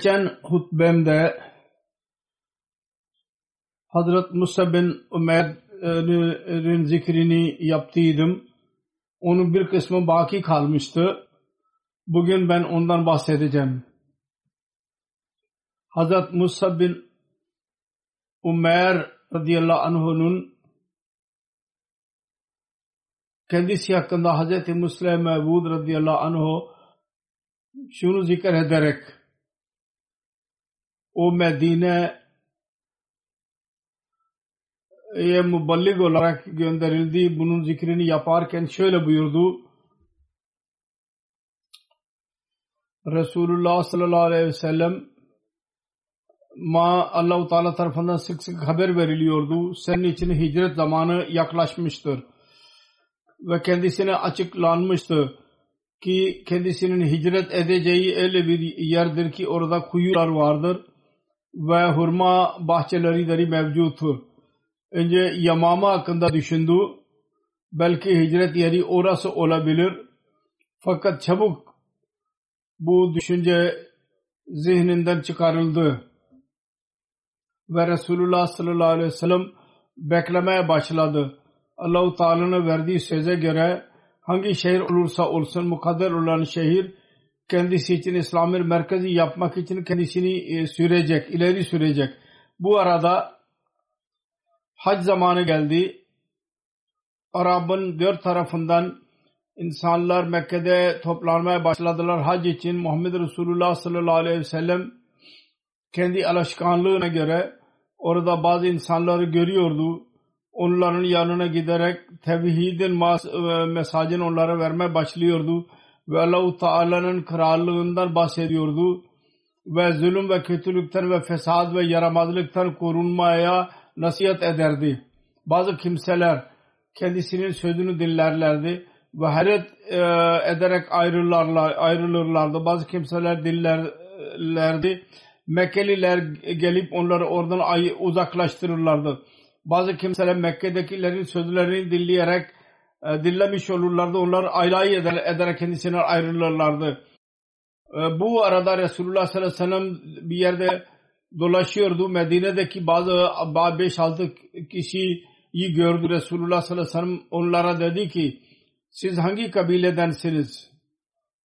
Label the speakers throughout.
Speaker 1: Geçen hutbemde Hazret Musa bin Umer'in zikrini yaptıydım. Onun bir kısmı baki kalmıştı. Bugün ben ondan bahsedeceğim. Hazret Musa bin Umer radıyallahu anh'unun kendisi hakkında Hazreti Müslim Mevud radıyallahu anh'u şunu zikir ederek o Medine'ye muballig olarak gönderildi. Bunun zikrini yaparken şöyle buyurdu. Resulullah sallallahu aleyhi ve sellem ma Allah-u Teala tarafından sık sık haber veriliyordu. Senin için hicret zamanı yaklaşmıştır. Ve kendisine açıklanmıştı ki kendisinin hicret edeceği öyle bir yerdir ki orada kuyular vardır ve hurma bahçeleri dahi mevcuttur. Önce Yamama hakkında düşündü. Belki hicret yeri orası olabilir. Fakat çabuk bu düşünce zihninden çıkarıldı. Ve Resulullah sallallahu aleyhi ve sellem beklemeye başladı. Allah-u Teala'nın verdiği söze göre hangi şehir olursa olsun mukadder olan şehir kendisi için İslam'ın merkezi yapmak için kendisini sürecek, ileri sürecek. Bu arada hac zamanı geldi. Arap'ın dört tarafından insanlar Mekke'de toplanmaya başladılar hac için. Muhammed Resulullah sallallahu aleyhi ve sellem kendi alışkanlığına göre orada bazı insanları görüyordu. Onların yanına giderek tevhidin mesajını onlara vermeye başlıyordu. Ve Allah-u Teala'nın krallığından bahsediyordu. Ve zulüm ve kötülükten ve fesad ve yaramazlıktan korunmaya nasihat ederdi. Bazı kimseler kendisinin sözünü dinlerlerdi ve hayret e, ederek ayrılırlar, ayrılırlardı. Bazı kimseler dinlerlerdi. Mekkeliler gelip onları oradan uzaklaştırırlardı. Bazı kimseler Mekke'dekilerin sözlerini dinleyerek e, dinlemiş olurlardı. Onlar ayrayı eder, ederek kendisinden ayrılırlardı. E, bu arada Resulullah sallallahu aleyhi ve sellem bir yerde dolaşıyordu. Medine'deki bazı 5-6 kişiyi gördü. Resulullah sallallahu aleyhi ve sellem onlara dedi ki siz hangi kabiledensiniz?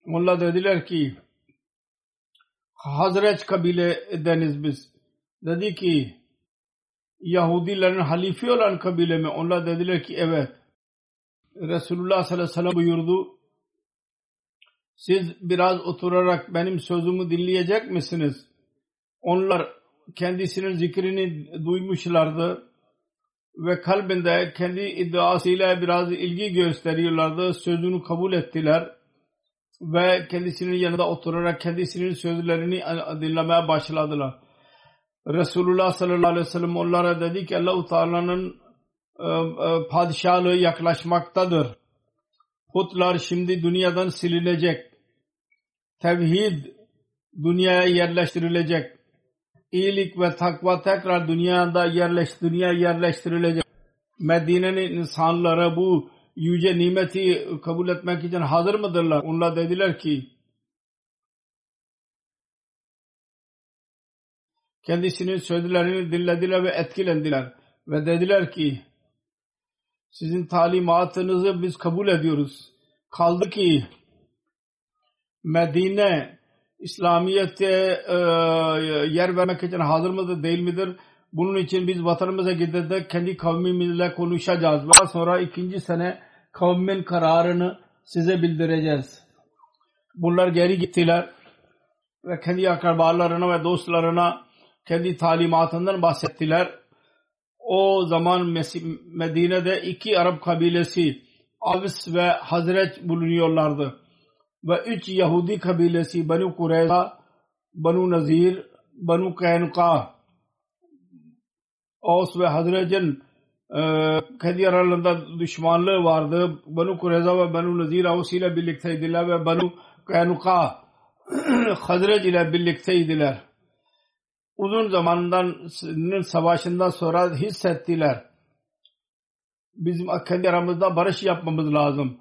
Speaker 1: Onlar dediler ki Hazreç kabiledeniz biz. Dedi ki Yahudilerin halifi olan kabile mi? Onlar dediler ki evet. Resulullah sallallahu aleyhi ve sellem buyurdu. Siz biraz oturarak benim sözümü dinleyecek misiniz? Onlar kendisinin zikrini duymuşlardı ve kalbinde kendi iddiasıyla biraz ilgi gösteriyorlardı. Sözünü kabul ettiler ve kendisinin yanında oturarak kendisinin sözlerini dinlemeye başladılar. Resulullah sallallahu aleyhi ve sellem onlara dedi ki Allah-u Teala'nın padişahlığı yaklaşmaktadır. Putlar şimdi dünyadan silinecek. tevhid dünyaya yerleştirilecek. İyilik ve takva tekrar dünyada yerleş, dünya yerleştirilecek. Medine'nin insanları bu yüce nimeti kabul etmek için hazır mıdırlar? Onlar dediler ki kendisinin sözlerini dinlediler ve etkilendiler. Ve dediler ki sizin talimatınızı biz kabul ediyoruz. Kaldı ki Medine İslamiyet'e e, yer vermek için hazır mıdır değil midir? Bunun için biz vatanımıza gidip kendi kavmimizle konuşacağız. Ve sonra ikinci sene kavmin kararını size bildireceğiz. Bunlar geri gittiler ve kendi akrabalarına ve dostlarına kendi talimatından bahsettiler. O zaman Medine'de iki Arap kabilesi Avs ve Hazret bulunuyorlardı. Ve üç Yahudi kabilesi Banu Kureyza, Banu Nazir, Banu Kaynuka, Aus ve Hazret'in e, kendi aralarında düşmanlığı vardı. Banu Kureyza ve Banu Nazir Aus ile birlikteydiler ve Banu Kaynuka Hazret ile birlikteydiler uzun zamandan savaşından sonra hissettiler. Bizim kendi aramızda barış yapmamız lazım.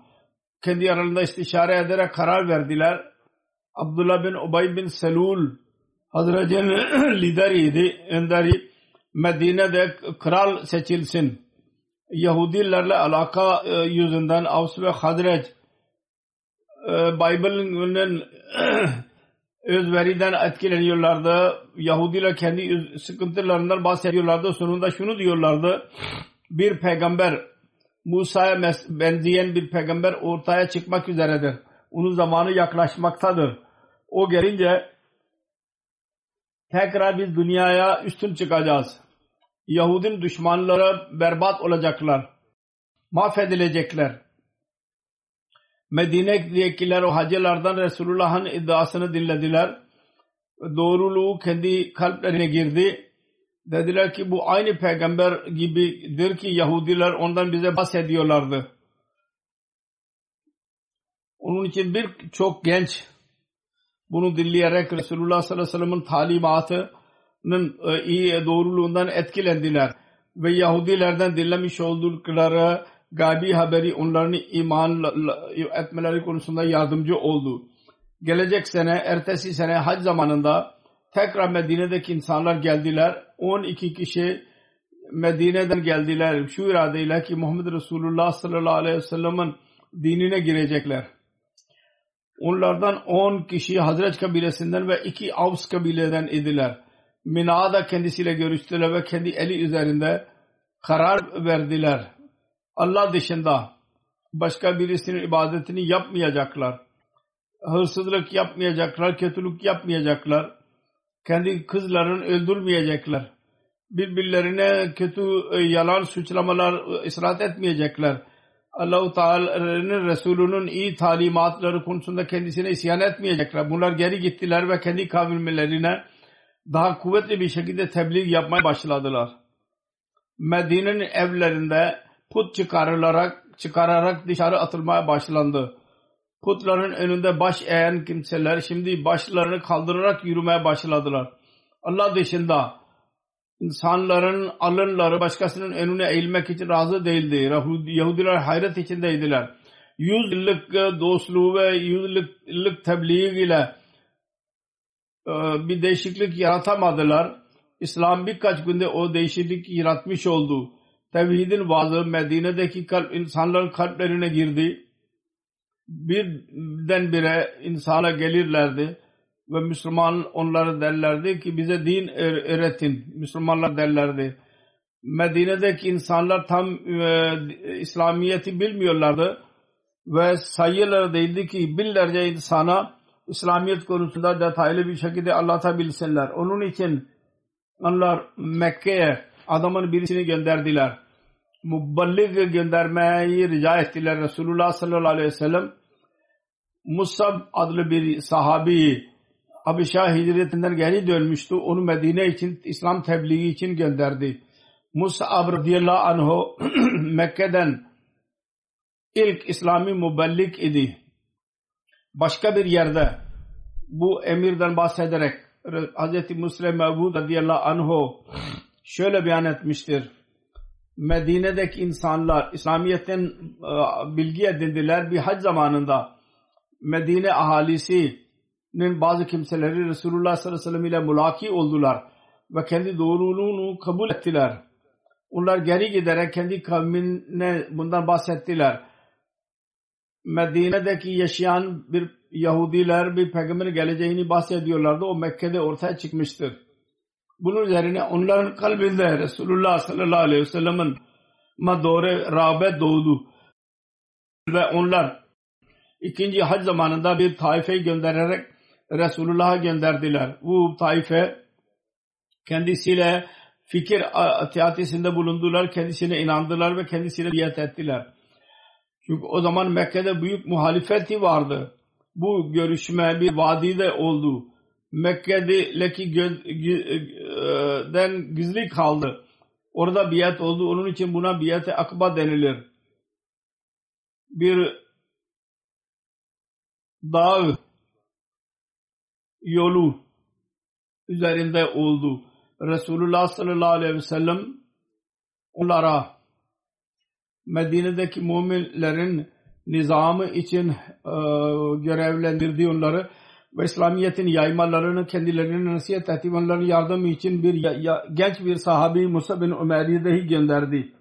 Speaker 1: Kendi aralarında istişare ederek karar verdiler. Abdullah bin Ubay bin Selul Hazret'in lideriydi. Önderi Medine'de kral seçilsin. Yahudilerle alaka e, yüzünden Avs ve Hazret e, Bible'nin özveriden etkileniyorlardı. Yahudiler kendi sıkıntılarından bahsediyorlardı. Sonunda şunu diyorlardı. Bir peygamber Musa'ya benzeyen bir peygamber ortaya çıkmak üzeredir. Onun zamanı yaklaşmaktadır. O gelince tekrar biz dünyaya üstün çıkacağız. Yahudin düşmanları berbat olacaklar. Mahvedilecekler. Medine'dekiler o hacılardan Resulullah'ın iddiasını dinlediler. Doğruluğu kendi kalplerine girdi. Dediler ki bu aynı peygamber gibidir ki Yahudiler ondan bize bahsediyorlardı. Onun için bir çok genç bunu dinleyerek Resulullah sallallahu aleyhi ve sellem'in talimatının e, iyi doğruluğundan etkilendiler. Ve Yahudilerden dinlemiş oldukları gaybi haberi onların iman etmeleri konusunda yardımcı oldu. Gelecek sene, ertesi sene hac zamanında tekrar Medine'deki insanlar geldiler. 12 kişi Medine'den geldiler şu iradeyle ki Muhammed Resulullah sallallahu aleyhi ve sellem'in dinine girecekler. Onlardan 10 kişi Hazret kabilesinden ve 2 Avs kabileden idiler. Mina'da kendisiyle görüştüler ve kendi eli üzerinde karar verdiler. Allah dışında başka birisinin ibadetini yapmayacaklar. Hırsızlık yapmayacaklar, kötülük yapmayacaklar. Kendi kızlarını öldürmeyecekler. Birbirlerine kötü e, yalan suçlamalar e, ısrat etmeyecekler. Allah-u Teala'nın Resulünün iyi talimatları konusunda kendisine isyan etmeyecekler. Bunlar geri gittiler ve kendi kavimlerine daha kuvvetli bir şekilde tebliğ yapmaya başladılar. Medine'nin evlerinde put çıkarılarak çıkararak dışarı atılmaya başlandı. Putların önünde baş eğen kimseler şimdi başlarını kaldırarak yürümeye başladılar. Allah dışında insanların alınları başkasının önüne eğilmek için razı değildi. Yahudiler hayret içindeydiler. Yüz yıllık dostluğu ve yüz yıllık tebliğ ile e, bir değişiklik yaratamadılar. İslam birkaç günde o değişiklik yaratmış oldu tevhidin vaazı Medine'deki kalp, insanların kalplerine girdi. Birdenbire insana gelirlerdi ve Müslüman onlara derlerdi ki bize din öğretin. Müslümanlar derlerdi. Medine'deki insanlar tam e, İslamiyet'i bilmiyorlardı ve sayıları değildi ki binlerce insana İslamiyet konusunda detaylı bir şekilde anlatabilsinler. Onun için onlar Mekke'ye adamın birisini gönderdiler muballig göndermeyi rica ettiler. Resulullah sallallahu aleyhi ve sellem Musab adlı bir sahabi Habişa hicretinden geri dönmüştü. Onu Medine için İslam tebliği için gönderdi. Musab radıyallahu anhu Mekke'den ilk İslami muballik idi. Başka bir yerde bu emirden bahsederek Hz. Müslim Mevud radıyallahu anh'u şöyle beyan etmiştir. Medine'deki insanlar İslamiyet'ten bilgi edindiler bir hac zamanında Medine ahalisinin bazı kimseleri Resulullah sallallahu aleyhi ve sellem ile mulaki oldular ve kendi doğruluğunu kabul ettiler. Onlar geri giderek kendi kavmine bundan bahsettiler. Medine'deki yaşayan bir Yahudiler bir peygamber geleceğini bahsediyorlardı. O Mekke'de ortaya çıkmıştır. Bunun üzerine onların kalbinde Resulullah sallallahu aleyhi ve sellem'in doğru rağbet doğdu. Ve onlar ikinci hac zamanında bir taifeyi göndererek Resulullah'a gönderdiler. Bu taife kendisiyle fikir teatisinde bulundular, kendisine inandılar ve kendisine biat ettiler. Çünkü o zaman Mekke'de büyük muhalefeti vardı. Bu görüşme bir vadide oldu. Mekke'deki gözden gizli kaldı. Orada biat oldu. Onun için buna biat-ı akba denilir. Bir dağ yolu üzerinde oldu. Resulullah sallallahu aleyhi ve sellem onlara Medine'deki müminlerin nizamı için e, görevlendirdi onları ve İslamiyet'in yaymalarını kendilerine nasihat etti onların yardımı için bir ya, ya, genç bir sahabi Musa bin Ömer'i dahi gönderdi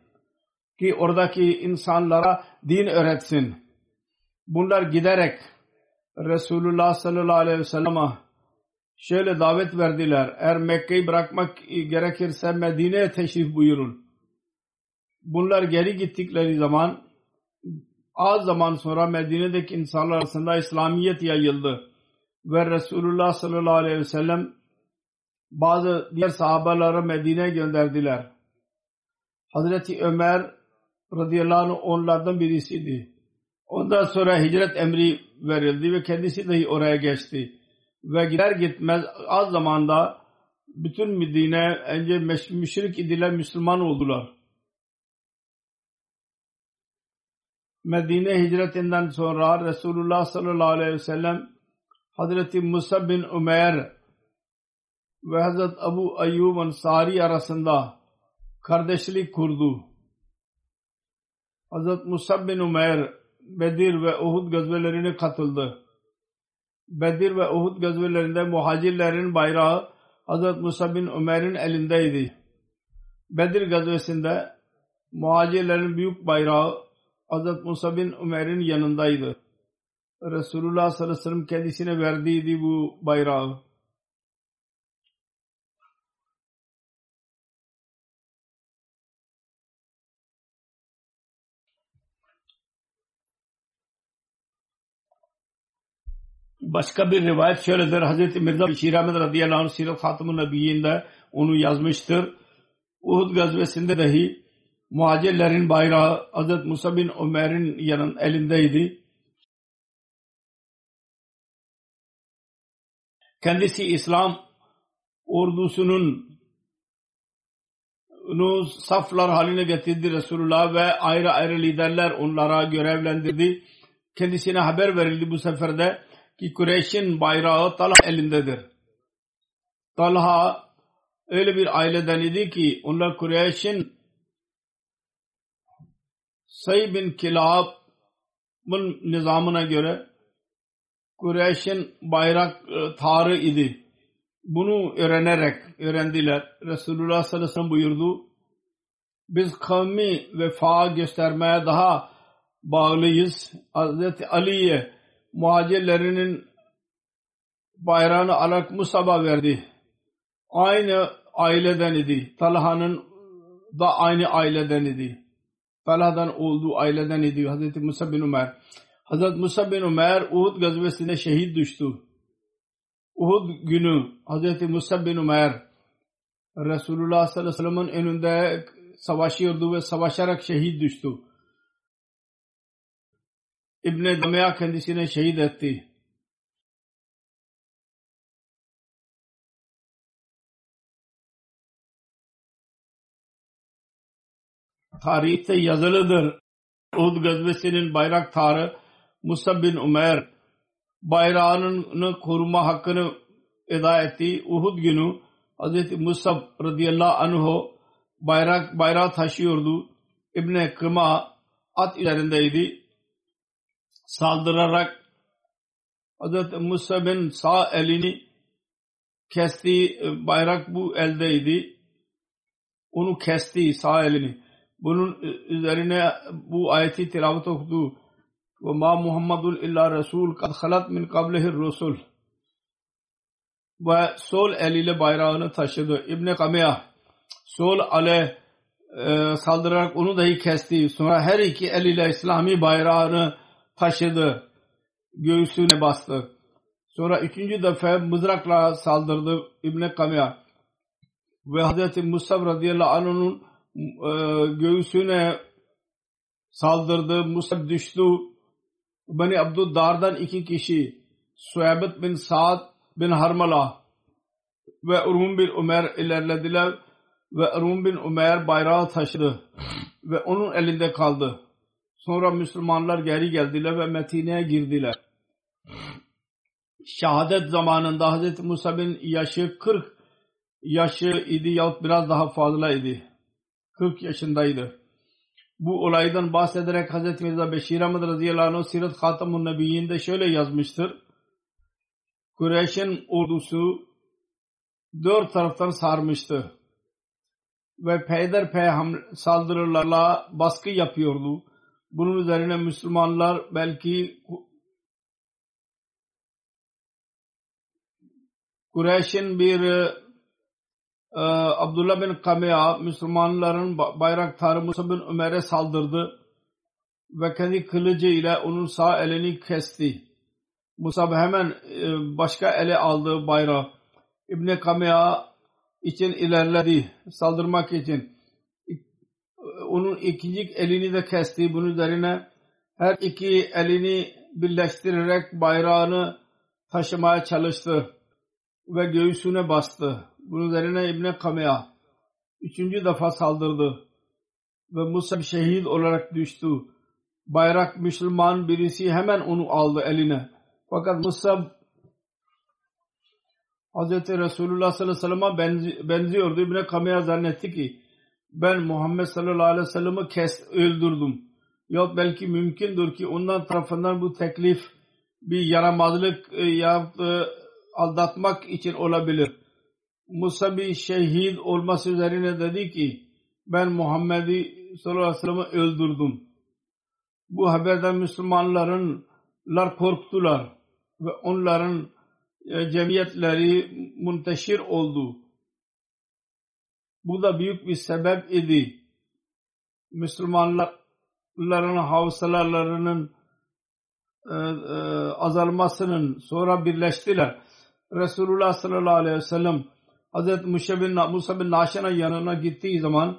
Speaker 1: ki oradaki insanlara din öğretsin. Bunlar giderek Resulullah sallallahu aleyhi ve sellem'e şöyle davet verdiler. Eğer Mekke'yi bırakmak gerekirse Medine'ye teşrif buyurun. Bunlar geri gittikleri zaman az zaman sonra Medine'deki insanlar arasında İslamiyet yayıldı. Ve Resulullah sallallahu aleyhi ve sellem bazı diğer sahabaları Medine'ye gönderdiler. Hazreti Ömer radıyallahu anh onlardan birisiydi. Ondan sonra hicret emri verildi ve kendisi dahi oraya geçti. Ve gider gitmez az zamanda bütün Medine önce müşrik idiler Müslüman oldular. Medine hicretinden sonra Resulullah sallallahu aleyhi ve sellem Hazreti Musa bin Umer ve Hazret Abu Ayyub Ansari arasında kardeşlik kurdu. Hazret Musa bin Umer Bedir ve Uhud gazvelerine katıldı. Bedir ve Uhud gazvelerinde muhacirlerin bayrağı Hazret Musa bin Umer'in elindeydi. Bedir gazvesinde muhacirlerin büyük bayrağı Hazret Musa bin Umer'in yanındaydı. Resulullah sallallahu aleyhi ve sellem kendisine verdiydi bu bayrağı. Başka bir rivayet şöyledir. Hazreti Mirza Bişir Ahmet radıyallahu anh Sirat Hatımun Nebiyyinde onu yazmıştır. Uhud gazvesinde dahi muhacirlerin bayrağı Hazreti Musa bin Ömer'in yanın elindeydi. Kendisi İslam ordusunun saflar haline getirdi Resulullah ve ayrı ayrı liderler onlara görevlendirdi. Kendisine haber verildi bu seferde ki Kureyş'in bayrağı Talha elindedir. Talha öyle bir aileden idi ki onlar Kureyş'in Say bin Kilab'ın nizamına göre Kureyş'in bayrak e, tarı idi. Bunu öğrenerek öğrendiler. Resulullah sallallahu aleyhi ve sellem buyurdu. Biz kavmi vefa göstermeye daha bağlıyız. Hazreti Ali'ye muhacirlerinin bayrağını alarak Musab'a verdi. Aynı aileden idi. Talha'nın da aynı aileden idi. Talha'dan olduğu aileden idi. Hazreti Musa bin Ömer. Hazreti Musa bin Ömer Uhud gazvesinde şehit düştü. Uhud günü Hazreti Musa bin Ömer Resulullah sallallahu aleyhi ve sellem'in önünde savaşıyordu ve savaşarak şehit düştü. İbn-i Damiya kendisine şehit etti. Tarihte yazılıdır. Uhud gazvesinin bayraktarı Musa bin Umer bayrağını koruma hakkını eda etti. Uhud günü Hz. Musab radıyallahu anh bayrak, bayrağı taşıyordu. İbn-i Kıma at üzerindeydi. Saldırarak Hz. Musab'ın sağ elini kesti. Bayrak bu eldeydi. Onu kesti sağ elini. Bunun üzerine bu ayeti tilavet okudu. Ve ma Muhammedun illa Resul kad halat min kablehir Resul. Ve sol eliyle bayrağını taşıdı. İbn Kamiya sol ale e, saldırarak onu dahi kesti. Sonra her iki eliyle İslami bayrağını taşıdı. Göğsüne bastı. Sonra üçüncü defa mızrakla saldırdı İbn Kamiya. Ve Hz. Musab radıyallahu anh'ın e, göğsüne saldırdı. Musab düştü. Bani Abduddar'dan iki kişi Suaybet bin Sa'd bin Harmala ve Urhum bin Ömer ilerlediler ve Urhum bin Ömer bayrağı taşıdı ve onun elinde kaldı. Sonra Müslümanlar geri geldiler ve Medine'ye girdiler. Şehadet zamanında Hz. Musab'ın yaşı 40 yaşı idi yahut biraz daha fazla idi. 40 yaşındaydı. Bu olaydan bahsederek Hz. Mirza Beşir Ahmet radıyallahu anh Sirat Khatamun Nebiyyinde şöyle yazmıştır. Kureyş'in ordusu dört taraftan sarmıştı. Ve peyderpey saldırılarla baskı yapıyordu. Bunun üzerine Müslümanlar belki Kureyş'in bir e, Abdullah bin Kamiya Müslümanların bayraktarı Musa bin Ömer'e saldırdı ve kendi kılıcı ile onun sağ elini kesti. Musab hemen e, başka ele aldı bayrağı. İbn Kamiya için ilerledi saldırmak için. Onun ikinci elini de kesti. Bunun üzerine her iki elini birleştirerek bayrağını taşımaya çalıştı ve göğsüne bastı. Bunun üzerine İbn Kamiya üçüncü defa saldırdı ve Musa şehit olarak düştü. Bayrak Müslüman birisi hemen onu aldı eline. Fakat Musa Hz. Resulullah sallallahu aleyhi ve sellem'e benziyordu. İbn Kamiya zannetti ki ben Muhammed sallallahu aleyhi ve sellem'i kes öldürdüm. Yok belki mümkündür ki ondan tarafından bu teklif bir yaramazlık e, ya aldatmak için olabilir. Musa bir şehit olması üzerine dedi ki ben Muhammed'i sallallahu aleyhi ve sellem'i öldürdüm. Bu haberden Müslümanların korktular ve onların e, cemiyetleri munteşir oldu. Bu da büyük bir sebep idi. Müslümanların havsalarlarının e, e, azalmasının sonra birleştiler. Resulullah sallallahu aleyhi ve sellem حضرت مصحب ناشر یانونا گیتی زمان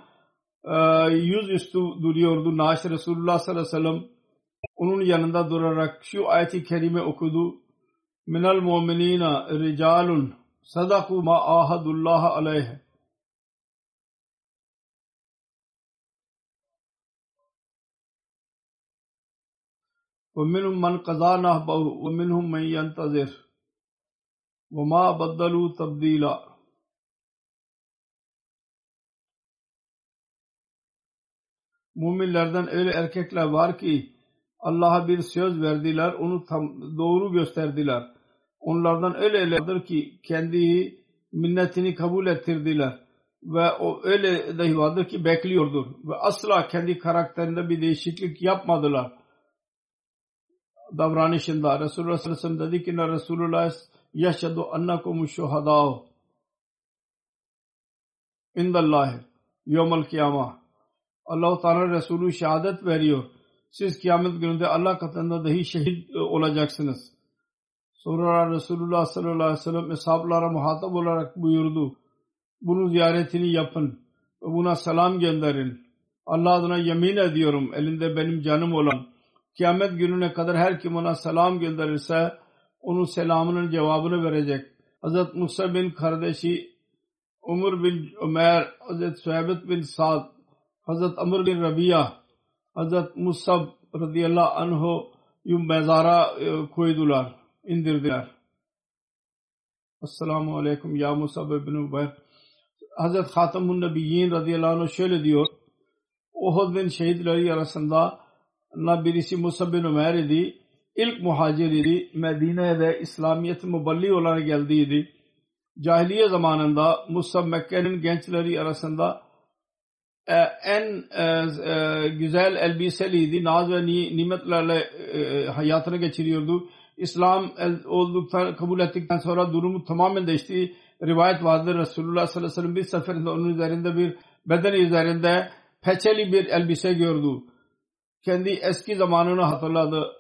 Speaker 1: یوز استو دوری اردو ناش رسول اللہ صلی اللہ علیہ وسلم onun yanında durarak şu میں kerime من المومنین رجال صدق ما ma اللہ علیہ۔ ومنهم من قضى نهبه ومنهم من ينتظر وما بدلوا تبديلا Müminlerden öyle erkekler var ki Allah'a bir söz verdiler, onu tam doğru gösterdiler. Onlardan öyle öyledir ki kendi minnetini kabul ettirdiler. Ve o öyle dahi vardır ki bekliyordur. Ve asla kendi karakterinde bir değişiklik yapmadılar. Davranışında Resulullah sallallahu aleyhi ve sellem dedi ki Resulullah yeşhedü annakum şuhadâ indallahi yevmel kıyama Allah-u Teala Resulü şehadet veriyor. Siz kıyamet gününde Allah katında dahi şehit e, olacaksınız. Sonra Resulullah sallallahu aleyhi ve sellem eshablara muhatap olarak buyurdu. Bunun ziyaretini yapın buna selam gönderin. Allah adına yemin ediyorum elinde benim canım olan kıyamet gününe kadar her kim ona selam gönderirse onun selamının cevabını verecek. Hz. Musa bin kardeşi Umur bin Ömer, Hz. Suhaybet bin Sa'd, Hz. Amr bin Rabia, Hz. Musab radıyallahu anh'u mezara e, koydular. indirdiler. Esselamu Aleyküm ya Musab ibn Ubayr. Hazret Hatamun Nebiyyin radıyallahu anh şöyle diyor. Uhud'un şehitleri arasında na birisi Musab bin Ömer idi. İlk muhacir idi. Medine'de İslamiyet müballi olarak geldiydi. Cahiliye zamanında Musab Mekke'nin gençleri arasında en e, e, güzel elbiseliydi. Naz ve nimetlerle e, hayatını geçiriyordu. İslam olduktan, kabul ettikten sonra durumu tamamen değişti. Rivayet vardır Resulullah sallallahu aleyhi ve sellem bir seferinde onun üzerinde bir beden üzerinde peçeli bir elbise gördü. Kendi eski zamanını hatırladı.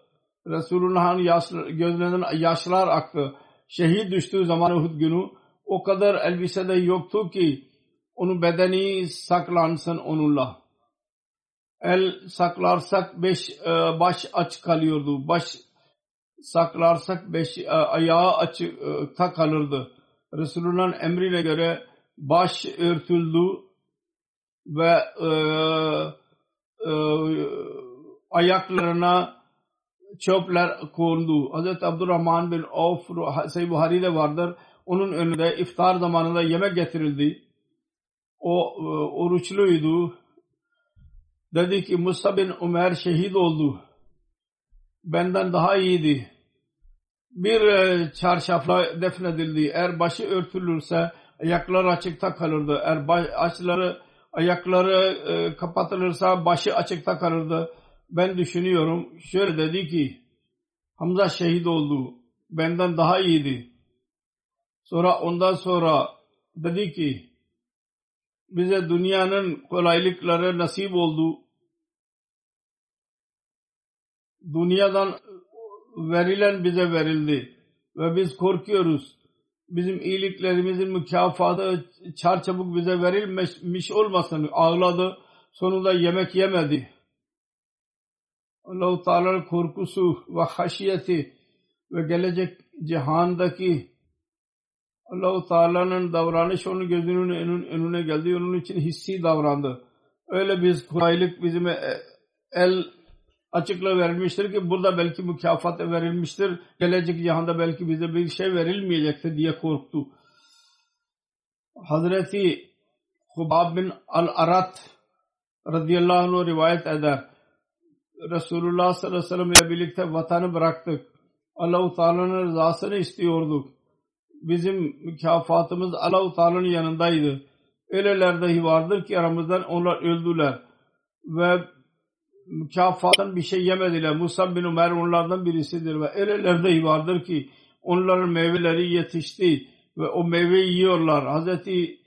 Speaker 1: Resulullah'ın yaş, gözlerinden yaşlar aktı. Şehit düştüğü zaman Uhud günü o kadar elbisede yoktu ki onun bedeni saklansın onunla. El saklarsak beş e, baş aç kalıyordu. Baş saklarsak beş e, ayağı açıkta e, kalırdı. Resulullah'ın emrine göre baş örtüldü ve e, e, ayaklarına çöpler kondu. Hz. Abdurrahman bin Avf Sayı Buhari'de vardır. Onun önünde iftar zamanında yemek getirildi. O e, oruçluydu. Dedi ki Musa bin Ömer şehit oldu. Benden daha iyiydi. Bir e, çarşafla defnedildi. Eğer başı örtülürse ayakları açıkta kalırdı. Eğer açları ayakları e, kapatılırsa başı açıkta kalırdı. Ben düşünüyorum. Şöyle dedi ki Hamza şehit oldu. Benden daha iyiydi. Sonra ondan sonra dedi ki bize dünyanın kolaylıkları nasip oldu. Dünyadan verilen bize verildi ve biz korkuyoruz. Bizim iyiliklerimizin mükafatı çarçabuk bize verilmiş olmasın. Ağladı. Sonunda yemek yemedi. Allah-u Teala'nın korkusu ve haşiyeti ve gelecek cihandaki Allah-u Teala'nın davranış onun gözünün önüne geldi. Onun için hissi davrandı. Öyle biz kolaylık bizim e, el açıklığı verilmiştir ki burada belki mükafat verilmiştir. Gelecek cihanda belki bize bir şey verilmeyecektir diye korktu. Hazreti Hubab bin Al-Arat radıyallahu anh rivayet eder. Resulullah sallallahu aleyhi ve sellem ile birlikte vatanı bıraktık. Allah-u Teala'nın rızasını istiyorduk. Bizim mükafatımız Allah-u Teala'nın yanındaydı. Öyleler dahi vardır ki aramızdan onlar öldüler. Ve mükafatın bir şey yemediler. Musa bin Ömer onlardan birisidir ve öyleler dahi vardır ki onların meyveleri yetişti ve o meyveyi yiyorlar. Hazreti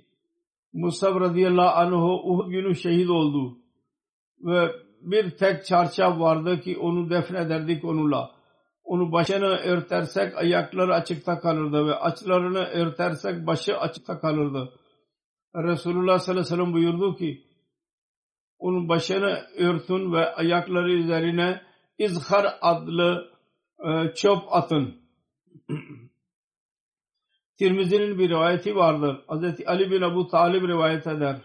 Speaker 1: Musa radıyallahu anh Uhud günü şehit oldu. Ve bir tek çarşaf vardı ki onu defnederdik onunla. Onu başını örtersek ayakları açıkta kalırdı ve açlarını örtersek başı açıkta kalırdı. Resulullah sallallahu aleyhi ve sellem buyurdu ki onun başını örtün ve ayakları üzerine izhar adlı e, çöp atın. Tirmizi'nin bir rivayeti vardır. Hz. Ali bin Abu Talib rivayet eder.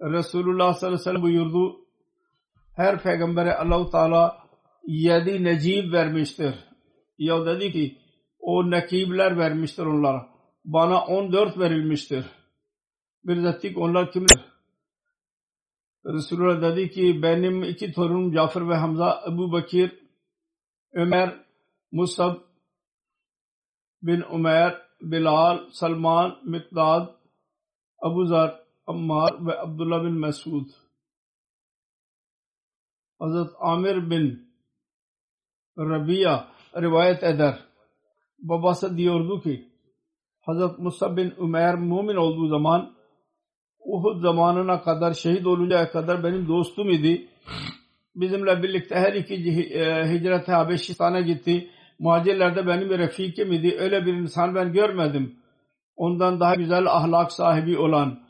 Speaker 1: Resulullah sallallahu aleyhi ve sellem buyurdu. Her peygambere Allahu Teala yedi necib vermiştir. Ya dedi ki o nekibler vermiştir onlara. Bana on dört verilmiştir. Bir zettik onlar kimler? Resulullah dedi ki benim iki torunum Cafer ve Hamza, Ebu Bakir, Ömer, Musab bin Ömer, Bilal, Salman, Mikdad, Abu Zar, Ammar ve Abdullah bin Mesud. Hazret Amir bin Rabia rivayet eder. Babası diyordu ki Hazret Musa bin Ömer mümin olduğu zaman Uhud zamanına kadar şehit oluncaya kadar benim dostum idi. Bizimle birlikte her iki e, hicrete Habeşistan'a gitti. Muhacirlerde benim bir refikim idi. Öyle bir insan ben görmedim. Ondan daha güzel ahlak sahibi olan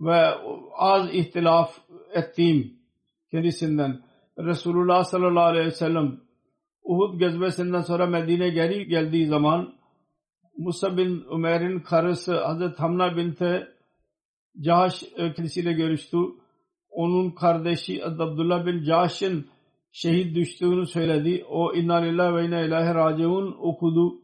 Speaker 1: ve az ihtilaf ettiğim kendisinden. Resulullah sallallahu aleyhi ve sellem Uhud gezmesinden sonra Medine geri geldiği zaman Musa bin Ömer'in karısı Hazreti Hamna binte Cahaş kendisiyle görüştü. Onun kardeşi Abdullah bin Cahaş'ın şehit düştüğünü söyledi. O inna lillahi ve inna ilahe raciun okudu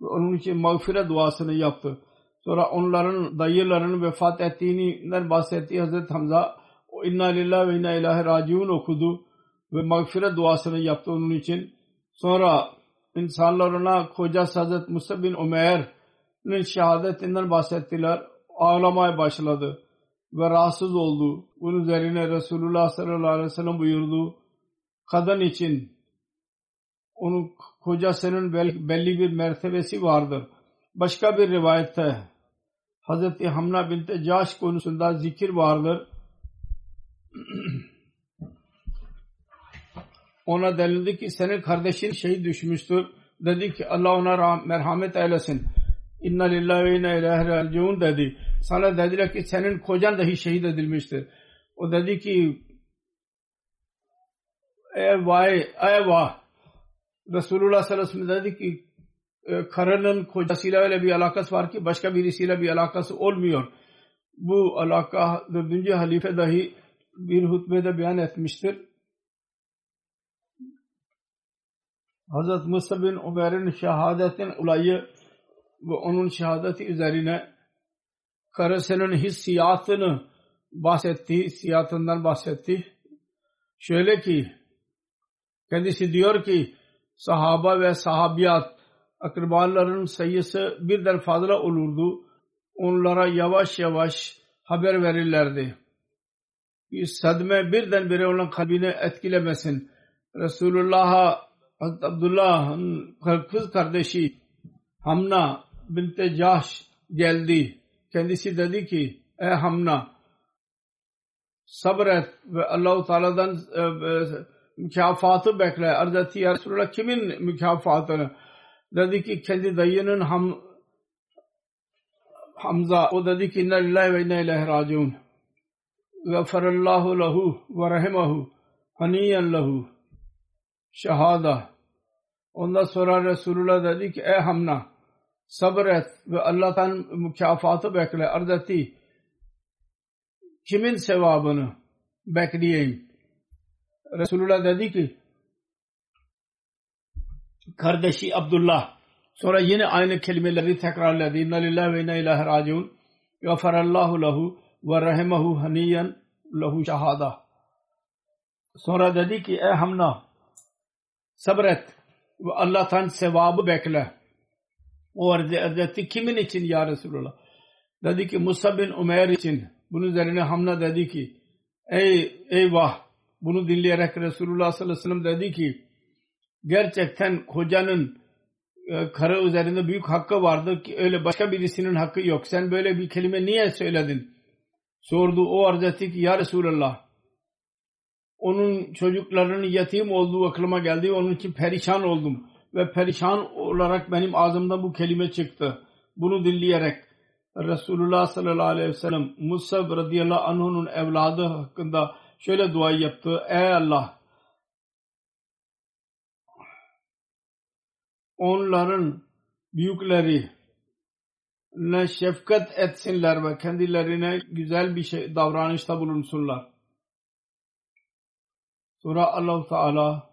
Speaker 1: onun için mağfiret duasını yaptı. Sonra onların dayılarının vefat ettiğinden bahsettiği Hazreti Hamza o inna lillahi ve inna ilahe raciun okudu ve mağfiret duasını yaptı onun için. Sonra insanlar ona koca Hazret Musa bin Umeyr'in şehadetinden bahsettiler. Ağlamaya başladı ve rahatsız oldu. Bunun üzerine Resulullah sallallahu aleyhi ve sellem buyurdu. Kadın için onun kocasının belli bir mertebesi vardır. Başka bir rivayette Hazreti Hamna binti Caş konusunda zikir vardır. Ona denildi ki senin kardeşin şehit düşmüştür. Dedi ki Allah ona merhamet eylesin. İnna lillahi ve inna ilahe raciun dedi. Sana dediler ki senin kocan dahi şehit edilmiştir. O dedi ki ey vay ey vah Resulullah sallallahu aleyhi ve sellem dedi ki e, karının kocasıyla öyle bir alakası var ki başka birisiyle bir alakası olmuyor. Bu alaka dördüncü halife dahi bir hutbede beyan etmiştir. Hazreti Musa bin Umer'in şehadetin olayı ve onun şehadeti üzerine karısının hissiyatını bahsetti, hissiyatından bahsetti. Şöyle ki kendisi diyor ki sahaba ve sahabiyat akrabaların sayısı birden fazla olurdu. Onlara yavaş yavaş haber verirlerdi. Bir sadme birdenbire onun kalbini etkilemesin. Resulullah'a Abdullah'ın kız kardeşi Hamna binte Cahş geldi. Kendisi dedi ki ey Hamna sabret ve Allah-u Teala'dan e, e, mükafatı bekle. Etti ya Resulullah kimin mükafatını? Dedi ki kendi dayının Ham, Hamza. O dedi ki inna lillahi ve inna ileyhi raciun. Gafarallahu lehu ve rahimahu haniyen lehu şehada. Ondan sonra Resulullah dedi ki ey Hamna sabret ve Allah'tan mükafatı bekle. Arz etti kimin sevabını bekleyeyim? Resulullah dedi ki kardeşi Abdullah sonra yine aynı kelimeleri tekrarladı. İnna lillahi ve inna ilahe raciun gafarallahu lehu ve rahimahu haniyen lehu şahada. Sonra dedi ki ey Hamna sabret Allah'tan sevabı bekle. O arz etti kimin için ya Resulullah? Dedi ki Musa bin Umeyr için. Bunun üzerine Hamna dedi ki ey eyvah bunu dinleyerek Resulullah sallallahu aleyhi ve sellem dedi ki gerçekten kocanın e, karı üzerinde büyük hakkı vardır ki öyle başka birisinin hakkı yok. Sen böyle bir kelime niye söyledin? Sordu o arz etti ki ya Resulallah onun çocuklarının yetim olduğu aklıma geldi. Onun için perişan oldum. Ve perişan olarak benim ağzımdan bu kelime çıktı. Bunu dinleyerek Resulullah sallallahu aleyhi ve sellem Musab radıyallahu anh'un evladı hakkında şöyle dua yaptı. Ey Allah onların büyükleri ne şefkat etsinler ve kendilerine güzel bir şey davranışta bulunsunlar. Sonra allah Teala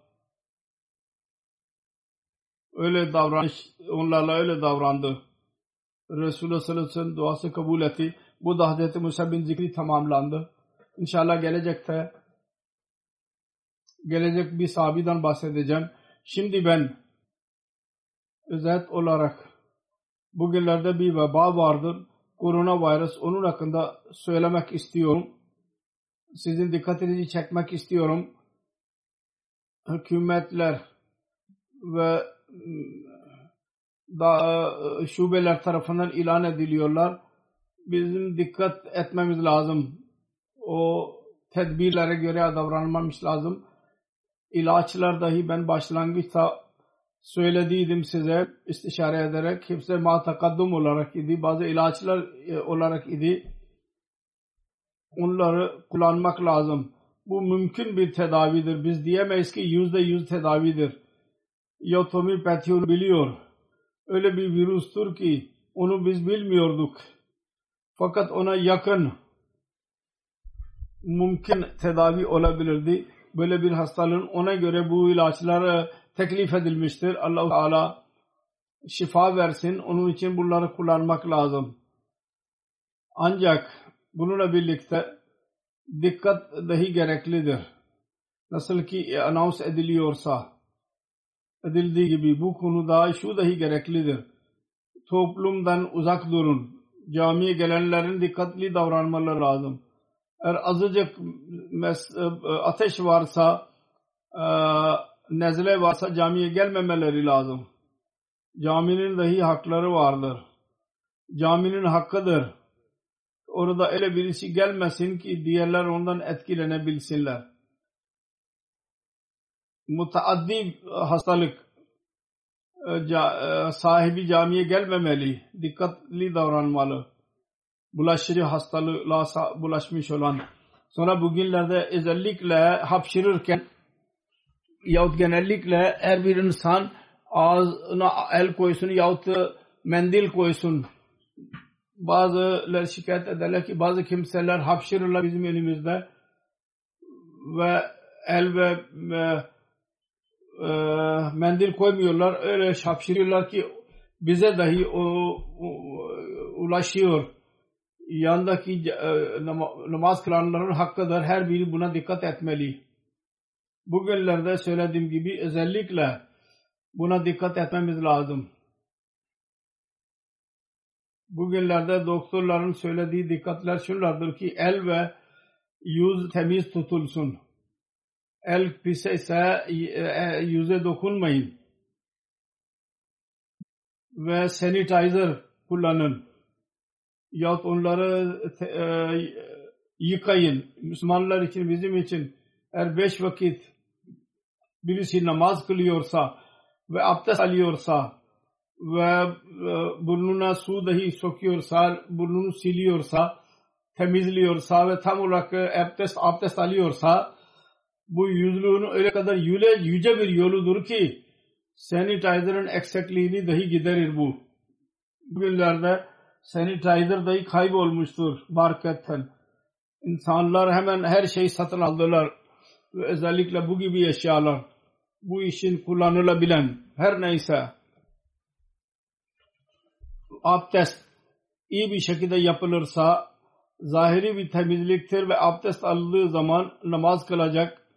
Speaker 1: öyle davranış onlarla öyle davrandı. Resulullah sallallahu aleyhi ve sellem duası kabul etti. Bu da Hazreti Musa bin zikri tamamlandı. İnşallah gelecekte gelecek bir sahabiden bahsedeceğim. Şimdi ben özet olarak bugünlerde bir veba vardır. Koronavirüs onun hakkında söylemek istiyorum. Sizin dikkatinizi çekmek istiyorum. Hükümetler ve da, şubeler tarafından ilan ediliyorlar. Bizim dikkat etmemiz lazım o tedbirlere göre davranmamış lazım. İlaçlar dahi ben başlangıçta söylediydim size istişare ederek hepsi ma takaddum olarak idi. Bazı ilaçlar e, olarak idi. Onları kullanmak lazım. Bu mümkün bir tedavidir. Biz diyemeyiz ki yüzde yüz tedavidir. Yotomipati onu biliyor. Öyle bir virüstür ki onu biz bilmiyorduk. Fakat ona yakın mümkün tedavi olabilirdi. böyle bir hastalığın ona göre bu ilaçlar teklif edilmiştir. Allah Teala şifa versin. Onun için bunları kullanmak lazım. Ancak bununla birlikte dikkat dahi gereklidir. Nasıl ki anons ediliyorsa edildiği gibi bu konuda şu dahi gereklidir. Toplumdan uzak durun. Camiye gelenlerin dikkatli davranmaları lazım. Eğer azıcık ateş varsa nezle varsa camiye gelmemeleri lazım. Caminin dahi hakları vardır. Caminin hakkıdır. Orada öyle birisi gelmesin ki diğerler ondan etkilenebilsinler. Mutaaddi hastalık sahibi camiye gelmemeli. Dikkatli davranmalı. Bulaşıcı hastalığa bulaşmış olan. Sonra bugünlerde özellikle hapşırırken yahut genellikle her bir insan ağzına el koysun yahut mendil koysun. Bazılar şikayet ederler ki bazı kimseler hapşırırlar bizim önümüzde ve el ve e, mendil koymuyorlar. Öyle hapşırıyorlar ki bize dahi o, o ulaşıyor. Yandaki e, namaz kılanların hakkıdır. Her biri buna dikkat etmeli. Bugünlerde söylediğim gibi özellikle buna dikkat etmemiz lazım. Bugünlerde doktorların söylediği dikkatler şunlardır ki el ve yüz temiz tutulsun. El pis ise e, yüze dokunmayın. Ve sanitizer kullanın. Yahut onları e, yıkayın. Müslümanlar için bizim için eğer beş vakit birisi namaz kılıyorsa ve abdest alıyorsa ve e, burnuna su dahi sokuyorsa, burnunu siliyorsa, temizliyorsa ve tam olarak abdest, abdest alıyorsa bu yüzlüğün öyle kadar yüle, yüce bir yoludur ki sanitizer'ın eksikliğini dahi giderir bu. Bugünlerde sanitizer dahi kaybolmuştur marketten. İnsanlar hemen her şeyi satın aldılar. Ve özellikle bu gibi eşyalar. Bu işin kullanılabilen her neyse abdest iyi bir şekilde yapılırsa zahiri bir temizliktir ve abdest aldığı zaman namaz kılacak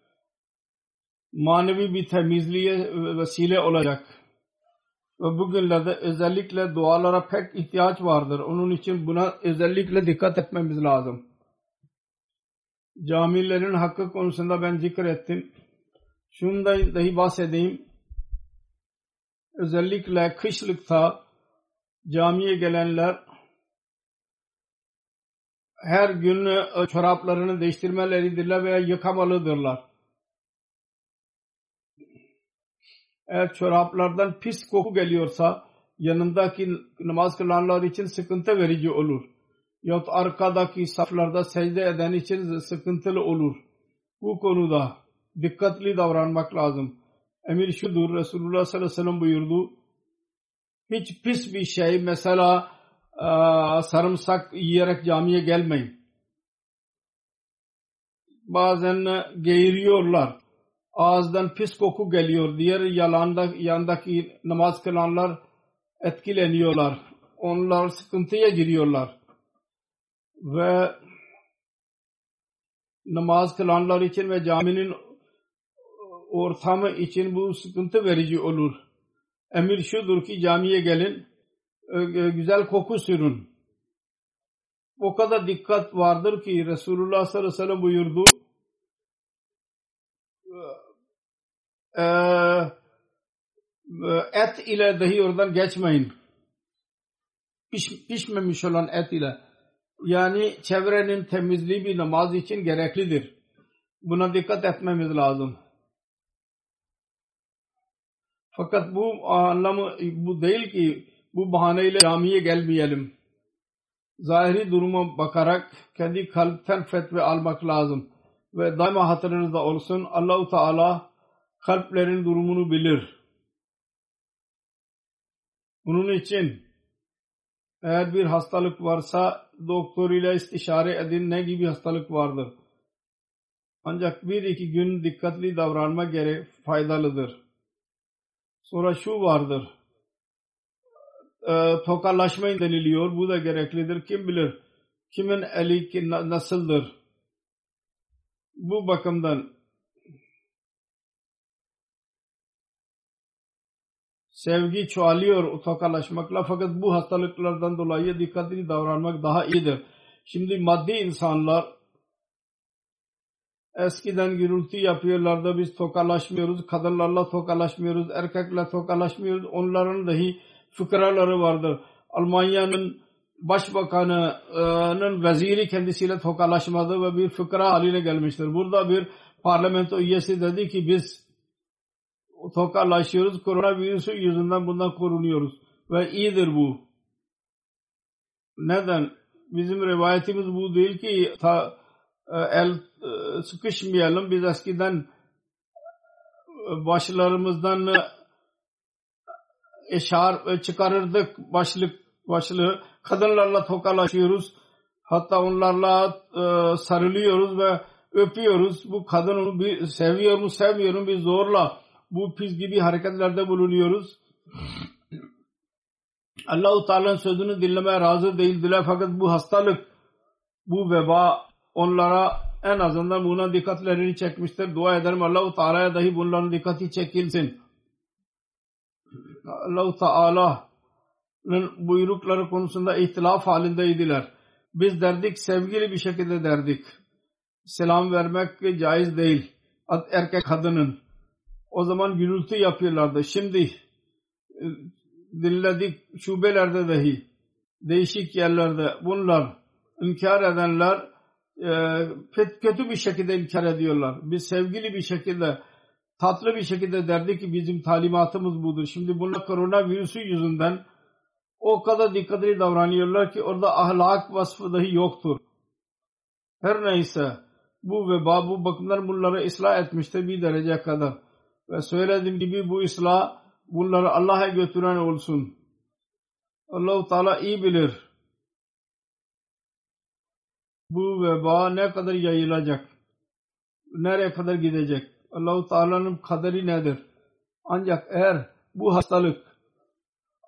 Speaker 1: manevi bir temizliğe vesile olacak. Ve bugünlerde özellikle dualara pek ihtiyaç vardır. Onun için buna özellikle dikkat etmemiz lazım. Camilerin hakkı konusunda ben zikrettim. Şundan dahi bahsedeyim. Özellikle kışlıkta camiye gelenler her gün çoraplarını değiştirmeleridirler veya yıkamalıdırlar. Eğer çoraplardan pis koku geliyorsa yanındaki namaz kılanlar için sıkıntı verici olur. Yahut arkadaki saflarda secde eden için sıkıntılı olur. Bu konuda dikkatli davranmak lazım. Emir şudur Resulullah sallallahu aleyhi ve sellem buyurdu. Hiç pis bir şey mesela sarımsak yiyerek camiye gelmeyin. Bazen geğiriyorlar ağızdan pis koku geliyor. Diğer yalanda, yandaki namaz kılanlar etkileniyorlar. Onlar sıkıntıya giriyorlar. Ve namaz kılanlar için ve caminin ortamı için bu sıkıntı verici olur. Emir şudur ki camiye gelin, güzel koku sürün. O kadar dikkat vardır ki Resulullah sallallahu aleyhi ve sellem buyurdu e, et ile dahi oradan geçmeyin. Piş, pişmemiş olan et ile. Yani çevrenin temizliği bir namaz için gereklidir. Buna dikkat etmemiz lazım. Fakat bu anlamı bu değil ki bu bahaneyle camiye gelmeyelim. Zahiri duruma bakarak kendi kalpten fetve almak lazım. Ve daima hatırınızda olsun Allahu Teala kalplerin durumunu bilir. Bunun için eğer bir hastalık varsa doktor ile istişare edin ne gibi hastalık vardır. Ancak bir iki gün dikkatli davranma gerek faydalıdır. Sonra şu vardır. E, tokalaşmayın deniliyor. Bu da gereklidir. Kim bilir kimin eli nasıldır. Bu bakımdan sevgi çoğalıyor tokalaşmakla fakat bu hastalıklardan dolayı dikkatli davranmak daha iyidir. Şimdi maddi insanlar eskiden gürültü yapıyorlardı biz tokalaşmıyoruz kadınlarla tokalaşmıyoruz erkekle tokalaşmıyoruz onların dahi fıkraları vardır. Almanya'nın başbakanının veziri kendisiyle tokalaşmadı ve bir fıkra haline gelmiştir. Burada bir parlamento üyesi dedi ki biz tokalaşıyoruz. Koronavirüsü yüzünden bundan korunuyoruz. Ve iyidir bu. Neden? Bizim rivayetimiz bu değil ki ta, e, el e, sıkışmayalım. Biz eskiden e, başlarımızdan eşar çıkarırdık başlık başlığı. Kadınlarla tokalaşıyoruz. Hatta onlarla sarılıyoruz ve öpüyoruz. Bu kadını bir seviyor mu sevmiyor mu bir zorla bu pis gibi hareketlerde bulunuyoruz. Allah-u Teala'nın sözünü dinlemeye razı değildiler fakat bu hastalık, bu veba onlara en azından buna dikkatlerini çekmiştir. Dua ederim Allah-u Teala'ya dahi bunların dikkati çekilsin. Allah-u Teala'nın buyrukları konusunda ihtilaf halindeydiler. Biz derdik sevgili bir şekilde derdik. Selam vermek caiz değil. Erkek kadının o zaman gürültü yapıyorlardı. Şimdi e, dinledik şubelerde dahi değişik yerlerde bunlar inkar edenler e, kötü bir şekilde inkar ediyorlar. Biz sevgili bir şekilde tatlı bir şekilde derdi ki bizim talimatımız budur. Şimdi bunlar koronavirüsü yüzünden o kadar dikkatli davranıyorlar ki orada ahlak vasfı dahi yoktur. Her neyse bu veba bu bakımdan bunları ıslah etmiştir bir derece kadar. Ve söylediğim gibi bu ıslah bunları Allah'a götüren olsun. Allahu Teala iyi bilir. Bu veba ne kadar yayılacak? Nereye kadar gidecek? Allahu Teala'nın kaderi nedir? Ancak eğer bu hastalık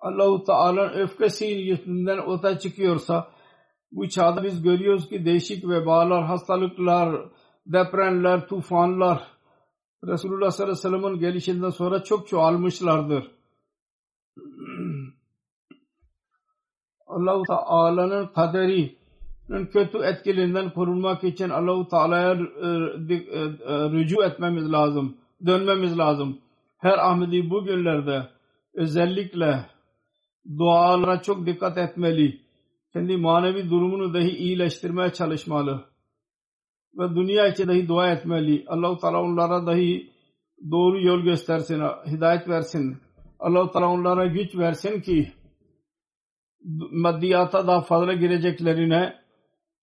Speaker 1: Allahu Teala'nın öfkesi yüzünden ortaya çıkıyorsa bu çağda biz görüyoruz ki değişik vebalar, hastalıklar, depremler, tufanlar Resulullah sallallahu aleyhi ve sellem'in gelişinden sonra çok çoğalmışlardır. Allah-u Teala'nın kaderinin kötü etkilerinden korunmak için Allah-u Teala'ya e, e, e, rücu etmemiz lazım. Dönmemiz lazım. Her Ahmedi bugünlerde özellikle dualara çok dikkat etmeli. Kendi manevi durumunu dahi iyileştirmeye çalışmalı ve dünya için dahi dua etmeli. Allah-u Teala onlara dahi doğru yol göstersin, hidayet versin. Allah-u Teala onlara güç versin ki maddiyata daha fazla gireceklerine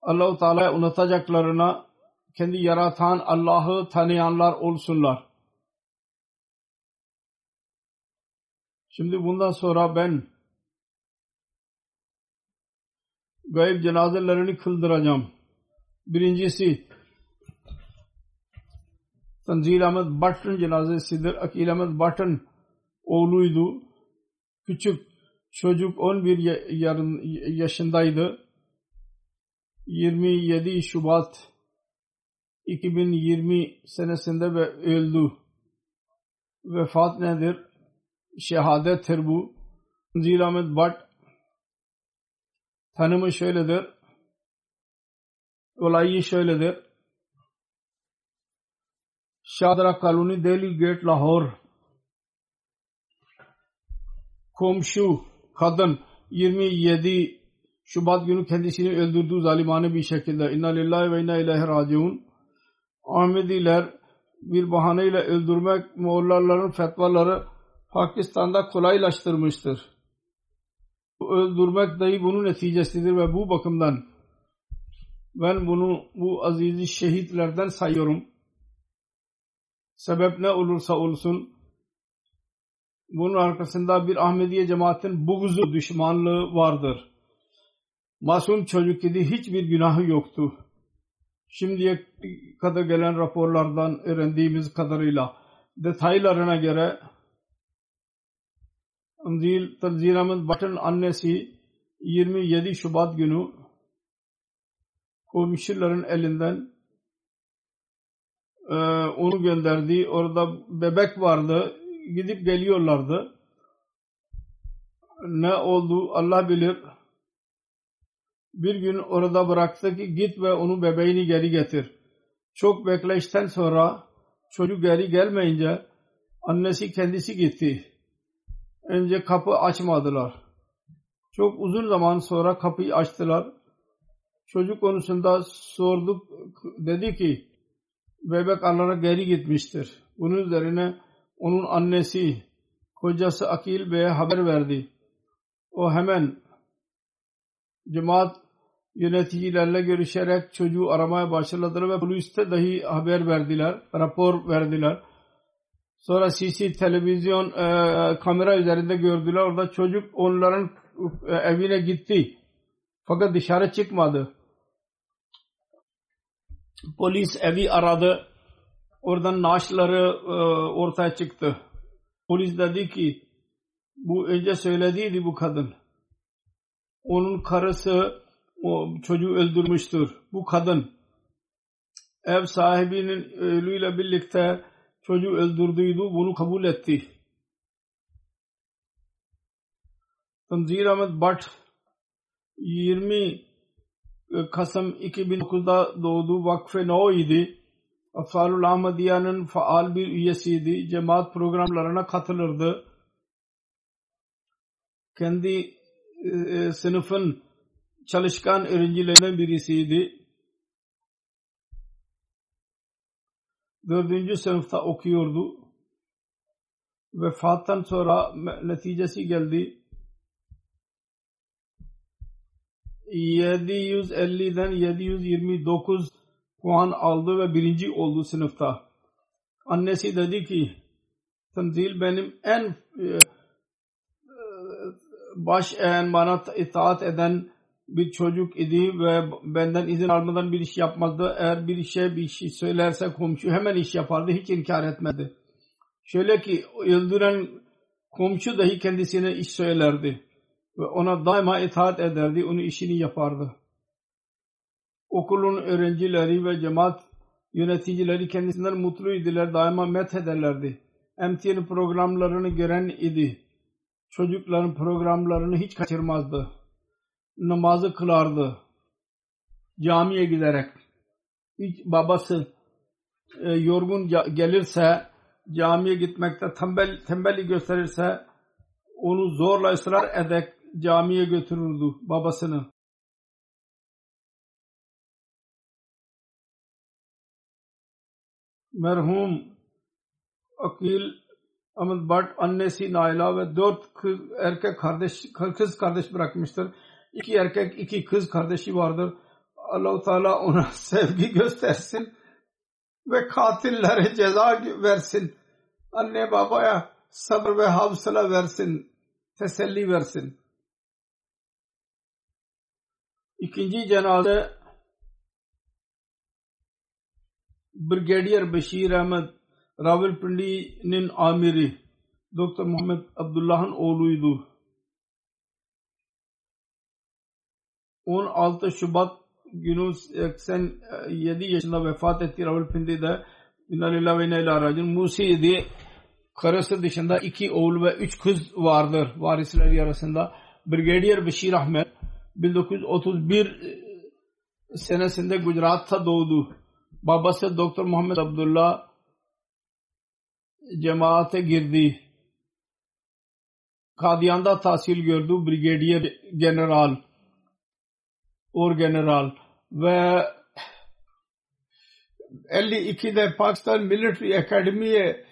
Speaker 1: Allah-u Teala'yı unutacaklarına kendi yaratan Allah'ı tanıyanlar olsunlar. Şimdi bundan sonra ben gayb cenazelerini kıldıracağım. Birincisi Tanzil Ahmet Bhatt'ın cenazesidir. Akil Ahmet Bhatt'ın oğluydu. Küçük çocuk 11 yaşındaydı. 27 Şubat 2020 senesinde ve öldü. Vefat nedir? Şehadettir bu. Tanzil Ahmet Bhatt tanımı şöyledir. Olayı şöyledir. Şadra Kaluni Delhi Gate Lahore komşu kadın 27 Şubat günü kendisini öldürdüğü zalimane bir şekilde inna lillahi ve inna ilahi raciun Ahmediler bir bahaneyle öldürmek Moğolların fetvaları Pakistan'da kolaylaştırmıştır. Öldürmek dahi bunun neticesidir ve bu bakımdan ben bunu bu azizi şehitlerden sayıyorum. Sebep ne olursa olsun bunun arkasında bir Ahmediye cemaatin buğzu düşmanlığı vardır. Masum çocuk idi hiçbir günahı yoktu. Şimdiye kadar gelen raporlardan öğrendiğimiz kadarıyla detaylarına göre Tanzil Ahmet Bat'ın annesi 27 Şubat günü komşuların elinden e, onu gönderdi. Orada bebek vardı. Gidip geliyorlardı. Ne oldu Allah bilir. Bir gün orada bıraktı ki git ve onu bebeğini geri getir. Çok bekleyişten sonra çocuk geri gelmeyince annesi kendisi gitti. Önce kapı açmadılar. Çok uzun zaman sonra kapıyı açtılar. Çocuk konusunda sorduk. Dedi ki bebek Allah'a geri gitmiştir. Bunun üzerine onun annesi kocası Akil Bey'e haber verdi. O hemen cemaat yöneticilerle görüşerek çocuğu aramaya başladılar ve poliste dahi haber verdiler, rapor verdiler. Sonra CC televizyon e, kamera üzerinde gördüler. Orada çocuk onların e, evine gitti. Fakat dışarı çıkmadı. Polis evi aradı. Oradan naaşları e, ortaya çıktı. Polis dedi ki bu önce söylediydi bu kadın. Onun karısı o çocuğu öldürmüştür. Bu kadın ev sahibinin ölüyle birlikte çocuğu öldürdüydü. Bunu kabul etti. Tanzir Ahmet Bhat 20 Kasım 2009'da doğdu. Vakfe No idi. Afsalul Ahmadiye'nin faal bir üyesiydi. Cemaat programlarına katılırdı. Kendi e, sınıfın çalışkan öğrencilerinden birisiydi. Dördüncü sınıfta okuyordu. Vefattan sonra neticesi geldi. 750'den 729 puan aldı ve birinci oldu sınıfta. Annesi dedi ki Tanzil benim en e, baş eğen bana itaat eden bir çocuk idi ve benden izin almadan bir iş yapmazdı. Eğer bir işe bir şey söylerse komşu hemen iş yapardı. Hiç inkar etmedi. Şöyle ki öldüren komşu dahi kendisine iş söylerdi. Ve ona daima itaat ederdi. Onun işini yapardı. Okulun öğrencileri ve cemaat yöneticileri kendisinden mutluydular. Daima met ederlerdi. MTN programlarını gören idi. Çocukların programlarını hiç kaçırmazdı namazı kılardı. Camiye giderek. Hiç babası e, yorgun gelirse camiye gitmekte tembel, tembellik gösterirse onu zorla ısrar edek camiye götürürdü babasını. Merhum Akil Ahmet Bhat annesi Naila ve dört kız, erkek kardeş, kız kardeş bırakmıştır iki erkek iki kız kardeşi vardır. Allahu Teala ona sevgi göstersin ve katillere ceza versin. Anne babaya sabır ve havsala versin. Teselli versin. İkinci cenaze Brigadier Beşir Ahmet Ravalpindi'nin amiri Dr. Muhammed Abdullah'ın oğluydu. 16 Şubat günü 87 yaşında vefat etti Ravalpindi'de. İnna ve inna racun. Musi karısı dışında iki oğul ve üç kız vardır varisleri arasında. Brigadier Beşir Ahmet 1931 senesinde Gujarat'ta doğdu. Babası Doktor Muhammed Abdullah cemaate girdi. Kadiyan'da tahsil gördü. Brigadier General Orgeneral ve 52'de Pakistan Military Academy'ye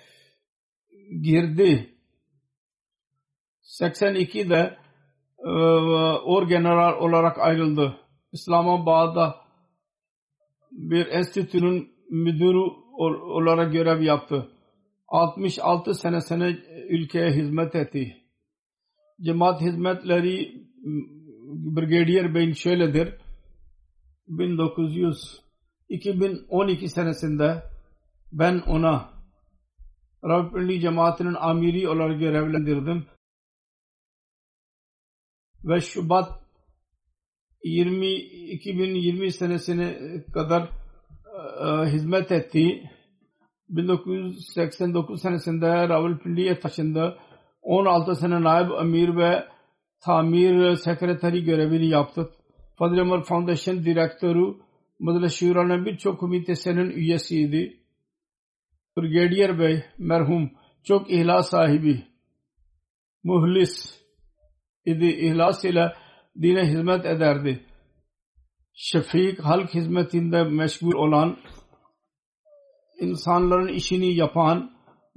Speaker 1: girdi. 82'de e, Orgeneral olarak ayrıldı. İslamabad'da bir enstitünün müdürü olarak görev yaptı. 66 senesine ülkeye hizmet etti. Cemaat hizmetleri Brigadier Bey şöyledir. 1900 2012 senesinde ben ona Ravpindi cemaatinin amiri olarak görevlendirdim ve Şubat 20 2020 senesine kadar e, hizmet etti. 1989 senesinde Rawalpindi'ye taşındı. 16 sene naib amir ve tamir sekreteri görevini yaptı. Fadıl Ömer Foundation direktörü Madla Şura'nın birçok komitesinin üyesiydi. Brigadier Bey merhum çok ihlas sahibi muhlis idi. İhlas ile dine hizmet ederdi. Şefik halk hizmetinde meşgul olan insanların işini yapan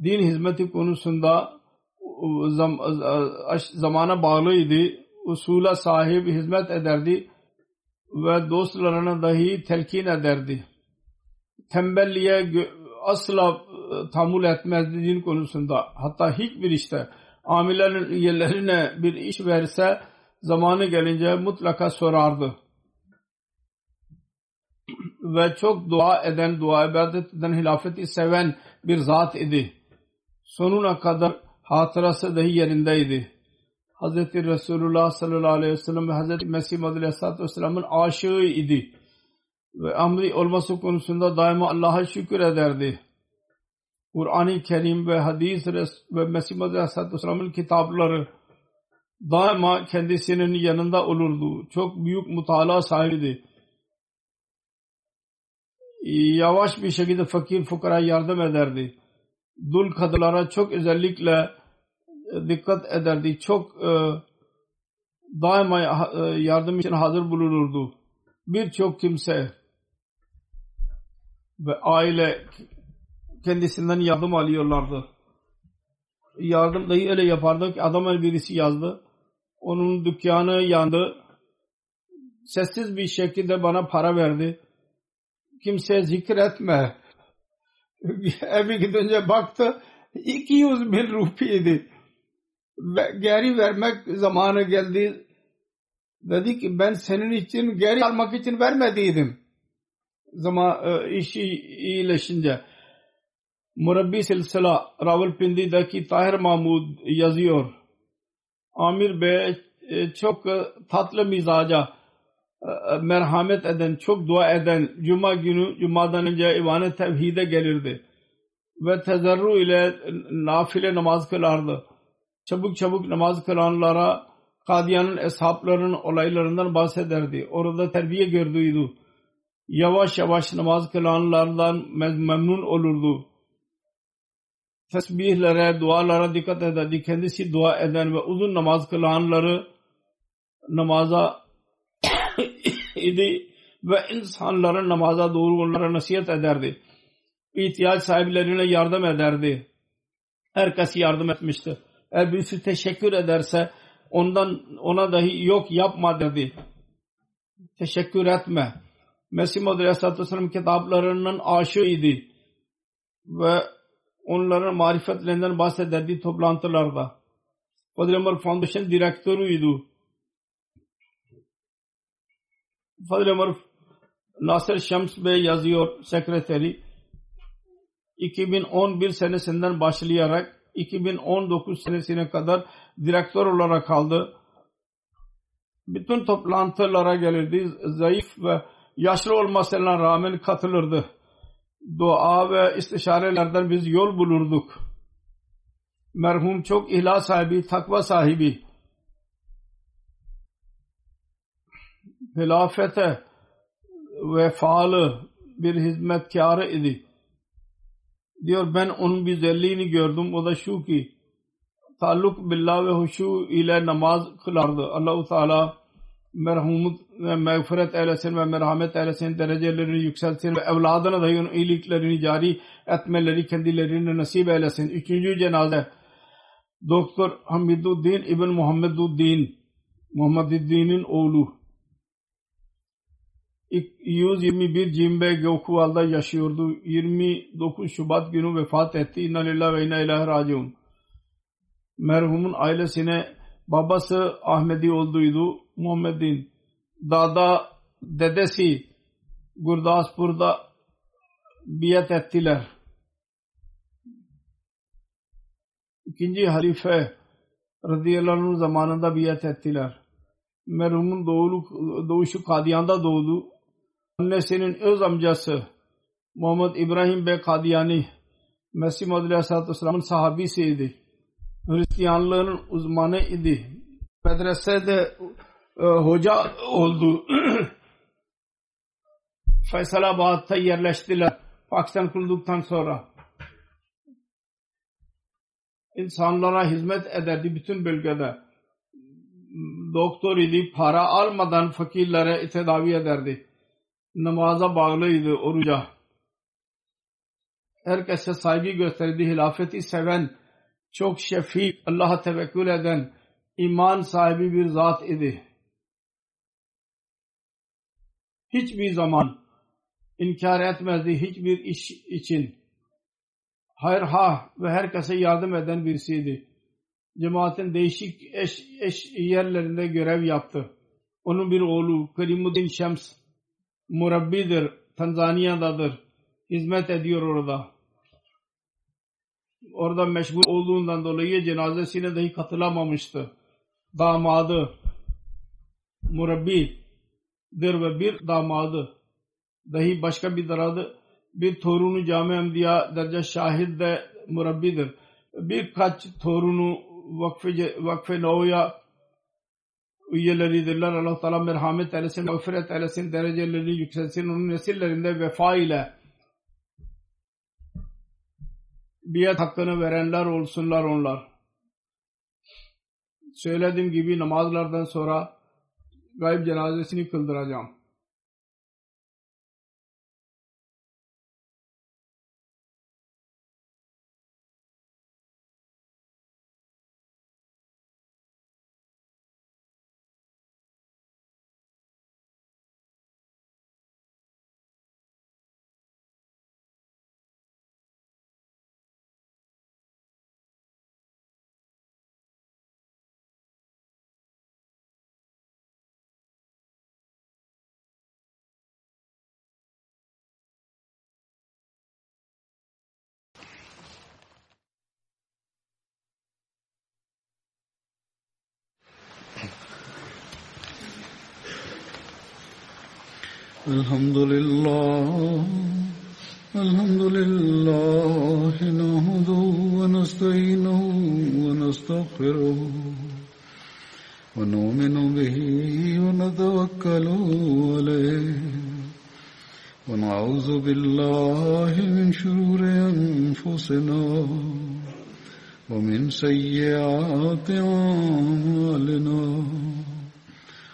Speaker 1: din hizmeti konusunda zam, zamana bağlıydı. Usula sahip hizmet ederdi ve dostlarına dahi telkin ederdi. Tembelliğe asla e, tahammül etmezdi din konusunda. Hatta hiçbir işte amilerin üyelerine bir iş verse zamanı gelince mutlaka sorardı. Ve çok dua eden, dua ibadet eden, hilafeti seven bir zat idi. Sonuna kadar hatırası dahi yerindeydi. Hz. Resulullah sallallahu aleyhi ve sellem ve Hz. Mesih Madri aleyhissalatü vesselamın aşığı idi. Ve amri olması konusunda daima Allah'a şükür ederdi. Kur'an-ı Kerim ve hadis ve Mesih Madri aleyhissalatü vesselamın kitapları daima kendisinin yanında olurdu. Çok büyük mutala sahibiydi. Yavaş bir şekilde fakir fukara yardım ederdi. Dul kadınlara çok özellikle e, dikkat ederdi. Çok e, daima e, yardım için hazır bulunurdu. Birçok kimse ve aile kendisinden yardım alıyorlardı. Yardım dahi öyle yapardı ki adamın birisi yazdı. Onun dükkanı yandı. Sessiz bir şekilde bana para verdi. Kimseye zikretme. Eve gidince baktı 200 bin rupiydi. Geri vermek zamanı geldi. Dedi ki ben senin için geri almak için vermediydim. Zaman e, işi iyileşince. Murabbi Silsila Ravalpindi'deki Tahir Mahmud yazıyor. Amir Bey e, çok e, tatlı mizaca merhamet eden, çok dua eden Cuma günü Cuma'dan önce İvan-ı Tevhid'e gelirdi. Ve tezerru ile nafile namaz kılardı. Çabuk çabuk namaz kılanlara Kadiyan'ın eshaplarının olaylarından bahsederdi. Orada terbiye gördüydü. Yavaş yavaş namaz kılanlardan memnun olurdu tesbihlere, dualara dikkat ederdi. Kendisi dua eden ve uzun namaz kılanları namaza idi ve insanların namaza doğru onlara nasihat ederdi. İhtiyaç sahiplerine yardım ederdi. Herkes yardım etmişti. Eğer birisi teşekkür ederse ondan ona dahi yok yapma dedi. Teşekkür etme. Mesih Muhammed Aleyhisselatü Vesselam kitaplarının aşığıydı. Ve onların marifetlerinden bahsederdi toplantılarda. Fadıl Ömer Foundation direktörüydü. Fadıl Ömer Nasır Şems Bey yazıyor sekreteri. 2011 senesinden başlayarak 2019 senesine kadar direktör olarak kaldı. Bütün toplantılara gelirdi. Zayıf ve yaşlı olmasına rağmen katılırdı dua ve istişarelerden biz yol bulurduk. Merhum çok ihlas sahibi, takva sahibi. Hilafete vefalı bir hizmetkarı idi. Diyor ben onun güzelliğini gördüm. O da şu ki taalluk billah ve huşu ile namaz kılardı. Allahu Teala merhumut ve mağfiret eylesin ve merhamet eylesin, derecelerini yükselsin ve evladına da iyiliklerini cari etmeleri kendilerine nasip eylesin. Üçüncü cenaze Doktor Hamiduddin İbn Muhammeduddin Muhammeduddin'in oğlu 121 Cimbe Gökuval'da yaşıyordu. 29 Şubat günü vefat etti. İnna lillahi ve inna ilahi raciun. Merhumun ailesine babası Ahmedi olduydu. Muhammed'in dada dedesi Gurdaspur'da biat ettiler. İkinci halife radıyallahu anh zamanında biat ettiler. Merhumun doğulu, doğuşu Kadiyan'da doğdu. Annesinin öz amcası Muhammed İbrahim Bey Kadiyani Mesih Muhammed Aleyhisselatü Vesselam'ın sahabisiydi. Hristiyanlığın uzmanı idi. Medresede e, hoca oldu. Feysalabad'da yerleştiler. Pakistan kurulduktan sonra. İnsanlara hizmet ederdi bütün bölgede. Doktor idi. Para almadan fakirlere tedavi ederdi. Namaza bağlıydı, oruca. Herkese saygı gösterdi. Hilafeti seven, çok şefik, Allah'a tevekkül eden, iman sahibi bir zat idi. Hiçbir zaman inkar etmezdi hiçbir iş için. Hayır ha ve herkese yardım eden birisiydi. Cemaatin değişik eş, eş yerlerinde görev yaptı. Onun bir oğlu Kerimuddin Şems murabbidir. Tanzanya'dadır. Hizmet ediyor orada. Orada meşgul olduğundan dolayı cenazesine dahi katılamamıştı. Damadı murabbidir ve bir damadı dahi başka bir daradı bir torunu cami emdiya derece şahit de murabbidir. Birkaç torunu vakfe, vakfe noya üyeleridirler. Allah Teala merhamet eylesin, mağfiret eylesin, dereceleri yükselsin. Onun nesillerinde vefa ile biat hakkını verenler olsunlar onlar. Söylediğim gibi namazlardan sonra gayb cenazesini kıldıracağım.
Speaker 2: الحمد لله الحمد لله نحمده ونستعينه ونستغفره ونؤمن به ونتوكل عليه ونعوذ بالله من شرور أنفسنا ومن سيئات أعمالنا.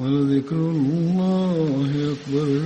Speaker 2: ولذكر الله أكبر